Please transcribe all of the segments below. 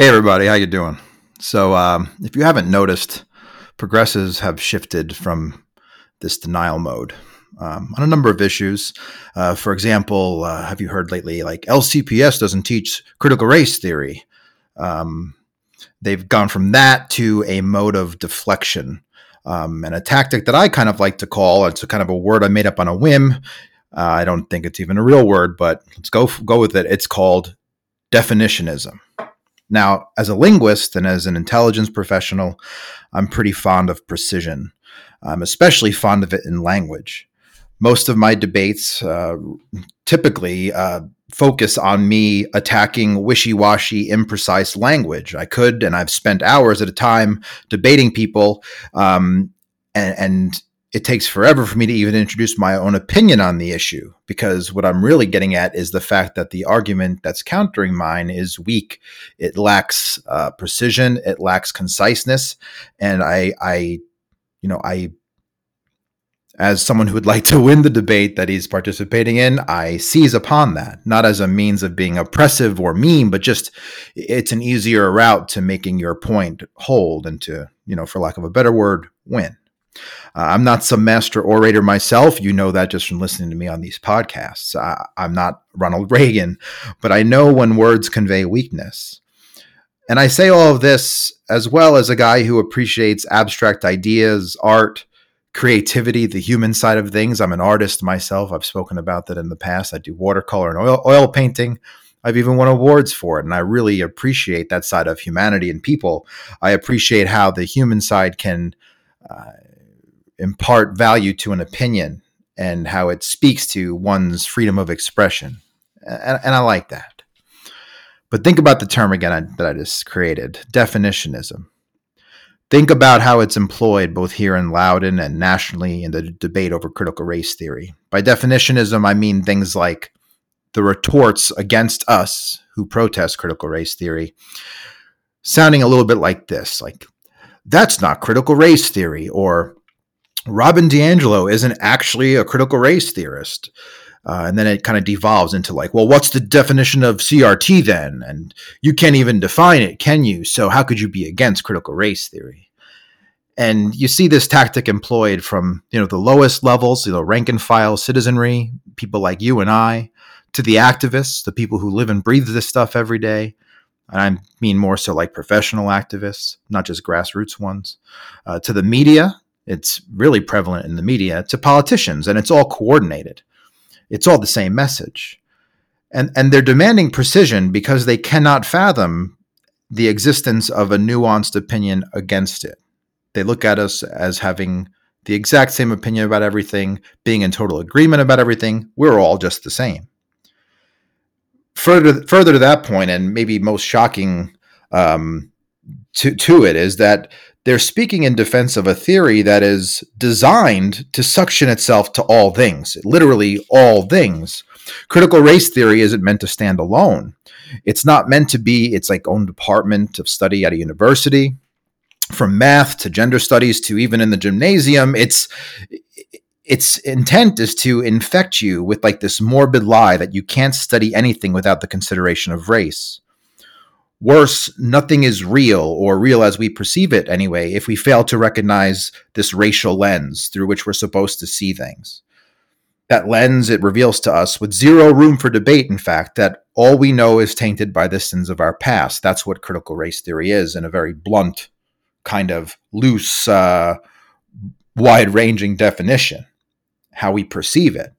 Hey everybody, how you doing? So, um, if you haven't noticed, progressives have shifted from this denial mode um, on a number of issues. Uh, for example, uh, have you heard lately like LCPS doesn't teach critical race theory? Um, they've gone from that to a mode of deflection. Um, and a tactic that I kind of like to call it's a kind of a word I made up on a whim. Uh, I don't think it's even a real word, but let's go go with it. It's called definitionism. Now, as a linguist and as an intelligence professional, I'm pretty fond of precision. I'm especially fond of it in language. Most of my debates uh, typically uh, focus on me attacking wishy washy, imprecise language. I could, and I've spent hours at a time debating people um, and, and it takes forever for me to even introduce my own opinion on the issue because what I'm really getting at is the fact that the argument that's countering mine is weak. It lacks uh, precision, it lacks conciseness, and I, I, you know, I, as someone who would like to win the debate that he's participating in, I seize upon that not as a means of being oppressive or mean, but just it's an easier route to making your point hold and to, you know, for lack of a better word, win. Uh, I'm not some master orator myself. You know that just from listening to me on these podcasts. I, I'm not Ronald Reagan, but I know when words convey weakness. And I say all of this as well as a guy who appreciates abstract ideas, art, creativity, the human side of things. I'm an artist myself. I've spoken about that in the past. I do watercolor and oil, oil painting. I've even won awards for it. And I really appreciate that side of humanity and people. I appreciate how the human side can uh, impart value to an opinion and how it speaks to one's freedom of expression. And, and I like that. But think about the term again that I just created definitionism. Think about how it's employed both here in Loudoun and nationally in the debate over critical race theory. By definitionism, I mean things like the retorts against us who protest critical race theory, sounding a little bit like this like, that's not critical race theory, or Robin DiAngelo isn't actually a critical race theorist. Uh, and then it kind of devolves into like, well, what's the definition of CRT then? And you can't even define it, can you? So how could you be against critical race theory? And you see this tactic employed from you know the lowest levels, you know, rank and file citizenry, people like you and I, to the activists, the people who live and breathe this stuff every day. And I mean more so like professional activists, not just grassroots ones, uh, to the media, it's really prevalent in the media to politicians, and it's all coordinated. It's all the same message. And, and they're demanding precision because they cannot fathom the existence of a nuanced opinion against it. They look at us as having the exact same opinion about everything, being in total agreement about everything. We're all just the same. Further, further to that point, and maybe most shocking um, to, to it, is that they're speaking in defense of a theory that is designed to suction itself to all things, literally all things. Critical race theory isn't meant to stand alone. It's not meant to be its like own department of study at a university. From math to gender studies to even in the gymnasium, it's its intent is to infect you with like this morbid lie that you can't study anything without the consideration of race. Worse, nothing is real, or real as we perceive it anyway, if we fail to recognize this racial lens through which we're supposed to see things. That lens, it reveals to us, with zero room for debate, in fact, that all we know is tainted by the sins of our past. That's what critical race theory is in a very blunt, kind of loose, uh, wide ranging definition, how we perceive it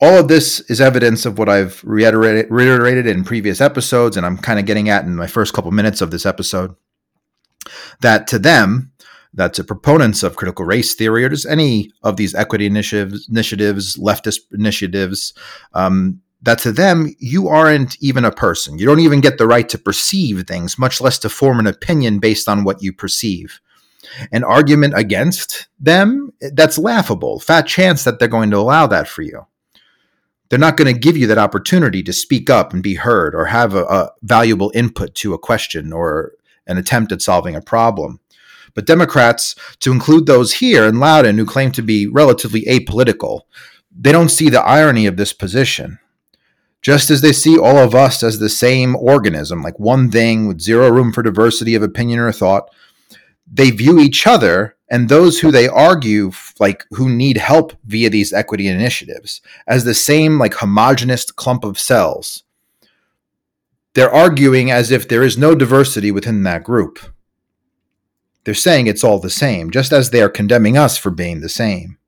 all of this is evidence of what I've reiterated, reiterated in previous episodes, and I'm kind of getting at in my first couple minutes of this episode. That to them, that to proponents of critical race theory or just any of these equity initiatives, initiatives leftist initiatives, um, that to them, you aren't even a person. You don't even get the right to perceive things, much less to form an opinion based on what you perceive. An argument against them, that's laughable. Fat chance that they're going to allow that for you. They're not going to give you that opportunity to speak up and be heard or have a, a valuable input to a question or an attempt at solving a problem. But Democrats, to include those here in Loudoun who claim to be relatively apolitical, they don't see the irony of this position. just as they see all of us as the same organism, like one thing with zero room for diversity of opinion or thought, they view each other and those who they argue like who need help via these equity initiatives as the same like homogenous clump of cells they're arguing as if there is no diversity within that group. They're saying it's all the same just as they are condemning us for being the same.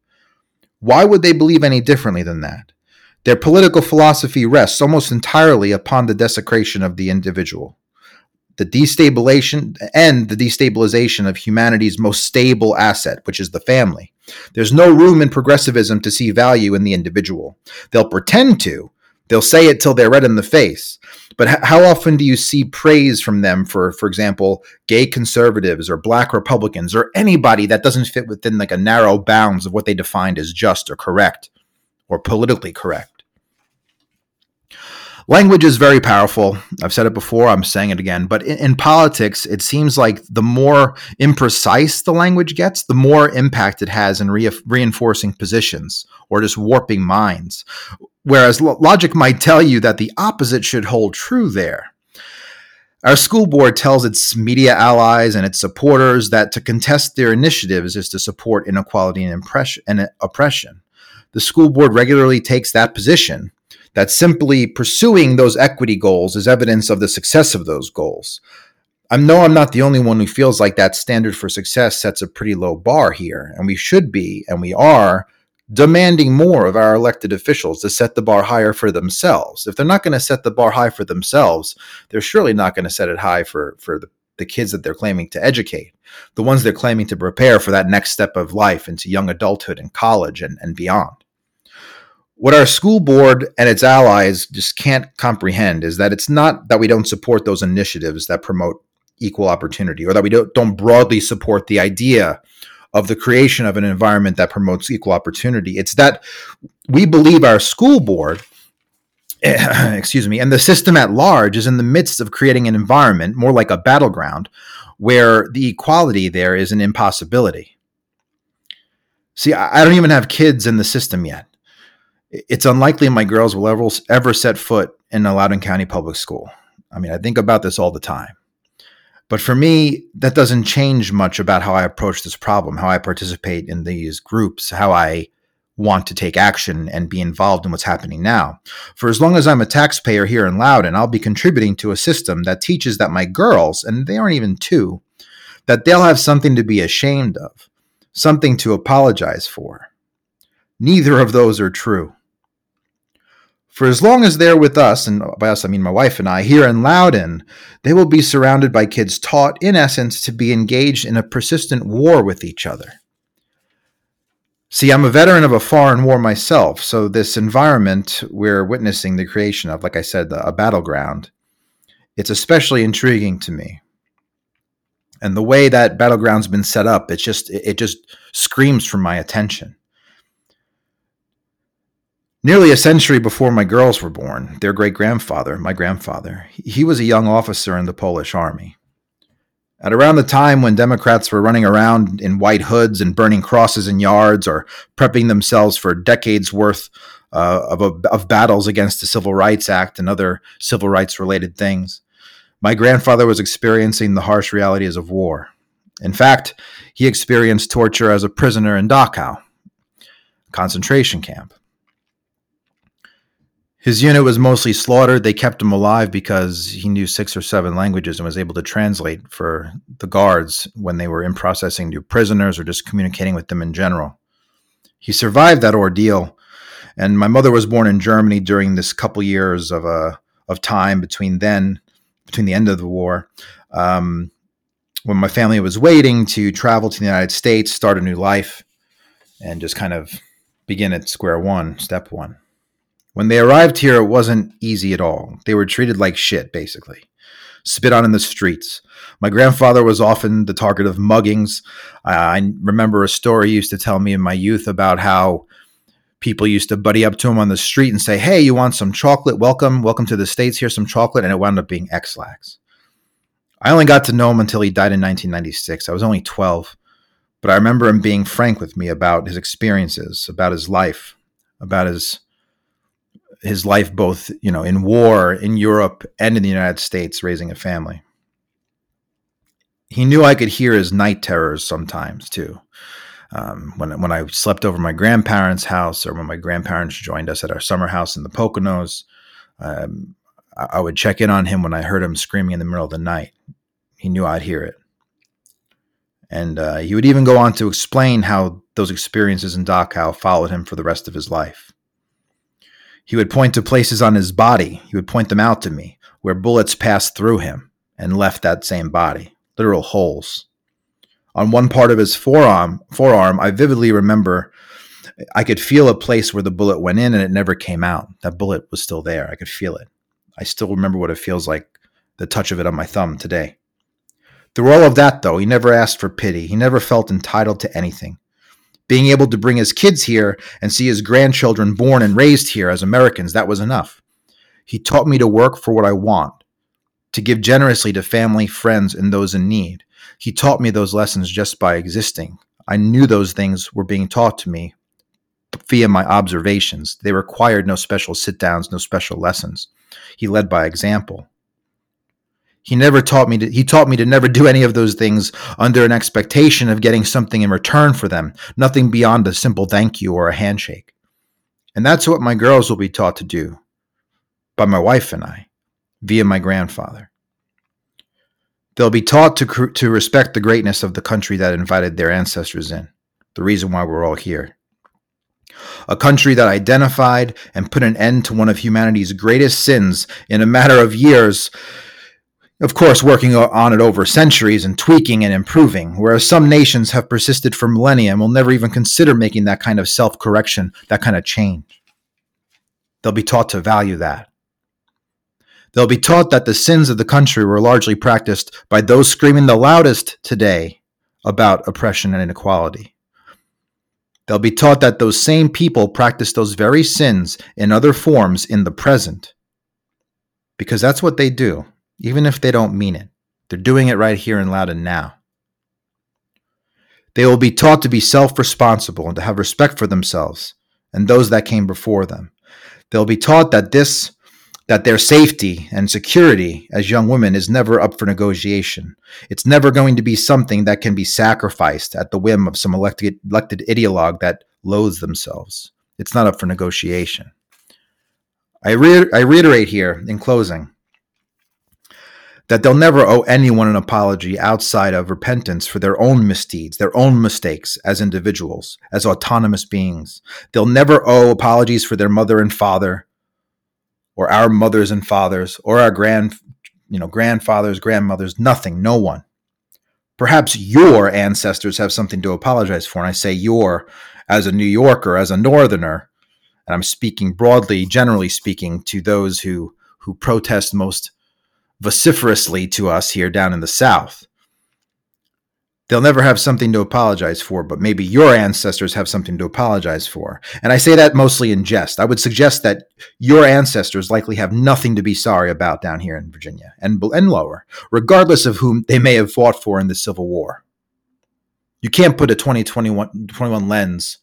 Why would they believe any differently than that? Their political philosophy rests almost entirely upon the desecration of the individual the destabilization and the destabilization of humanity's most stable asset, which is the family. There's no room in progressivism to see value in the individual. They'll pretend to. They'll say it till they're red in the face. But how often do you see praise from them for, for example, gay conservatives or black Republicans or anybody that doesn't fit within like a narrow bounds of what they defined as just or correct or politically correct? Language is very powerful. I've said it before, I'm saying it again. But in, in, politics, it seems like the more imprecise the language gets, the more impact it has in re- reinforcing positions or just warping minds. Whereas lo- logic might tell you that the opposite should hold true there. Our school board tells its media allies and its supporters that to contest their initiatives is to support inequality and, and oppression. The school board regularly takes that position that simply pursuing those equity goals is evidence of the success of those goals. I know I'm not the only one who feels like that standard for success sets a pretty low bar here, and we should be, and we are, demanding more of our elected officials to set the bar higher for themselves. If they're not going to set the bar high for themselves, they're surely not going to set it high for, for the, the kids that they're claiming to educate, the ones they're claiming to prepare for that next step of life into young adulthood and college and, and beyond what our school board and its allies just can't comprehend is that it's not that we don't support those initiatives that promote equal opportunity or that we don't, don't broadly support the idea of the creation of an environment that promotes equal opportunity. It's that we believe our school board, excuse me, and the system at large is in the midst of creating an environment more like a battleground where the equality there is an impossibility. See, I don't even have kids in the system yet it's unlikely my girls will ever ever set foot in a Loudoun County public school. I mean, I think about this all the time. But for me, that doesn't change much about how I approach this problem, how I participate in these groups, how I want to take action and be involved in what's happening now. For as long as I'm a taxpayer here in Loudoun, I'll be contributing to a system that teaches that my girls, and they aren't even two, that they'll have something to be ashamed of, something to apologize for. Neither of those are true. For as long as they're with us, and by us I mean my wife and I, here in Loudoun, they will be surrounded by kids taught, in essence, to be engaged in a persistent war with each other. See, I'm a veteran of a foreign war myself, so this environment we're witnessing the creation of, like I said, a battleground, it's especially intriguing to me. And the way that battleground's been set up, it's just it just screams for my attention. Nearly a century before my girls were born, their great grandfather, my grandfather, he was a young officer in the Polish army. At around the time when Democrats were running around in white hoods and burning crosses in yards or prepping themselves for decades worth uh, of, of battles against the Civil Rights Act and other civil rights related things, my grandfather was experiencing the harsh realities of war. In fact, he experienced torture as a prisoner in Dachau, concentration camp. His unit was mostly slaughtered. They kept him alive because he knew six or seven languages and was able to translate for the guards when they were in processing new prisoners or just communicating with them in general. He survived that ordeal, and my mother was born in Germany during this couple years of uh, of time between then, between the end of the war, um, when my family was waiting to travel to the United States, start a new life, and just kind of begin at square one, step one. When they arrived here, it wasn't easy at all. They were treated like shit, basically. Spit on in the streets. My grandfather was often the target of muggings. I remember a story he used to tell me in my youth about how people used to buddy up to him on the street and say, Hey, you want some chocolate? Welcome. Welcome to the States. Here's some chocolate. And it wound up being Ex-Lax. I only got to know him until he died in 1996. I was only 12. But I remember him being frank with me about his experiences, about his life, about his his life both you know in war in Europe and in the United States raising a family. He knew I could hear his night terrors sometimes too. Um, when when I slept over my grandparents' house or when my grandparents joined us at our summer house in the Poconos, um, I, I would check in on him when I heard him screaming in the middle of the night. He knew I'd hear it. And uh, he would even go on to explain how those experiences in Dachau followed him for the rest of his life. He would point to places on his body, he would point them out to me, where bullets passed through him and left that same body, literal holes. On one part of his forearm, forearm, I vividly remember I could feel a place where the bullet went in and it never came out. That bullet was still there. I could feel it. I still remember what it feels like, the touch of it on my thumb today. Through all of that, though, he never asked for pity. He never felt entitled to anything. Being able to bring his kids here and see his grandchildren born and raised here as Americans, that was enough. He taught me to work for what I want, to give generously to family, friends, and those in need. He taught me those lessons just by existing. I knew those things were being taught to me via my observations. They required no special sit downs, no special lessons. He led by example. He never taught me to, he taught me to never do any of those things under an expectation of getting something in return for them, nothing beyond a simple thank you or a handshake. And that's what my girls will be taught to do by my wife and I via my grandfather. They'll be taught to, to respect the greatness of the country that invited their ancestors in, the reason why we're all here. A country that identified and put an end to one of humanity's greatest sins in a matter of years of course, working on it over centuries and tweaking and improving, whereas some nations have persisted for millennia and will never even consider making that kind of self correction, that kind of change. They'll be taught to value that. They'll be taught that the sins of the country were largely practiced by those screaming the loudest today about oppression and inequality. They'll be taught that those same people practice those very sins in other forms in the present. Because that's what they do even if they don't mean it. They're doing it right here in Loudoun now. They will be taught to be self responsible and to have respect for themselves and those that came before them. They'll be taught that this that their safety and security as young women is never up for negotiation. It's never going to be something that can be sacrificed at the whim of some elected, elected ideologue that loathes themselves. It's not up for negotiation. I, re- I reiterate here in closing that they'll never owe anyone an apology outside of repentance for their own misdeeds, their own mistakes as individuals, as autonomous beings. They'll never owe apologies for their mother and father, or our mothers and fathers, or our grand, you know, grandfathers, grandmothers, nothing, no one. Perhaps your ancestors have something to apologize for. And I say your as a New Yorker, as a Northerner, and I'm speaking broadly, generally speaking, to those who who protest most vociferously to us here down in the South. They'll never have something to apologize for, but maybe your ancestors have something to apologize for. And I say that mostly in jest. I would suggest that your ancestors likely have nothing to be sorry about down here in Virginia and, and lower, regardless of whom they may have fought for in the Civil War. You can't put a 2021 21 lens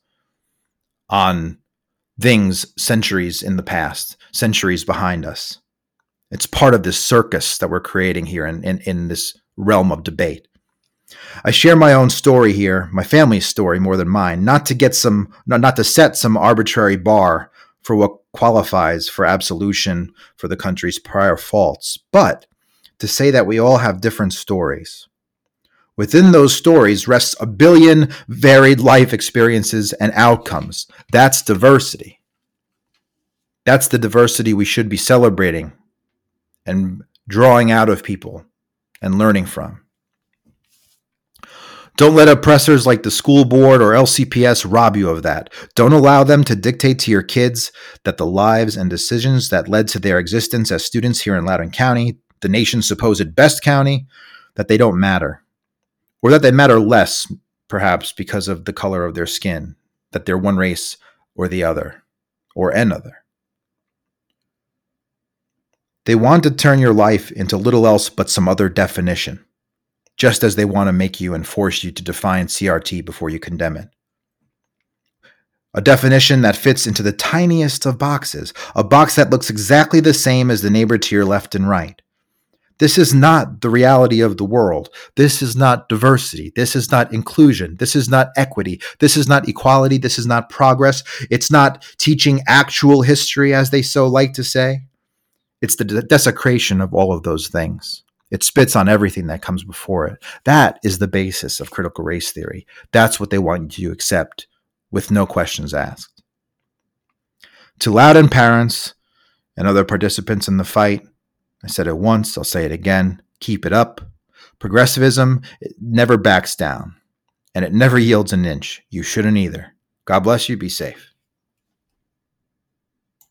on things centuries in the past, centuries behind us. It's part of this circus that we're creating here in, in, in this realm of debate. I share my own story here, my family's story more than mine, not to get some, not, not to set some arbitrary bar for what qualifies for absolution for the country's prior faults, but to say that we all have different stories. Within those stories rests a billion varied life experiences and outcomes. That's diversity. That's the diversity we should be celebrating and drawing out of people and learning from. Don't let oppressors like the school board or LCPS rob you of that. Don't allow them to dictate to your kids that the lives and decisions that led to their existence as students here in Loudoun County, the nation's supposed best county, that they don't matter. Or that they matter less, perhaps because of the color of their skin, that they're one race or the other, or another. They want to turn your life into little else but some other definition, just as they want to make you and force you to define CRT before you condemn it. a definition that fits into the tiniest of boxes, a box that looks exactly the same as the neighbor to your left and right. This is not the reality of the world. This is not diversity. This is not inclusion. This is not equity. This is not equality. This is not progress. It's not teaching actual history, as they so like to say. It's the desecration of all of those things. It spits on everything that comes before it. That is the basis of critical race theory. That's what they want you to accept with no questions asked. To Loudoun parents and other participants in the fight, I said it once, I'll say it again. Keep it up. Progressivism it never backs down, and it never yields an inch. You shouldn't either. God bless you. Be safe.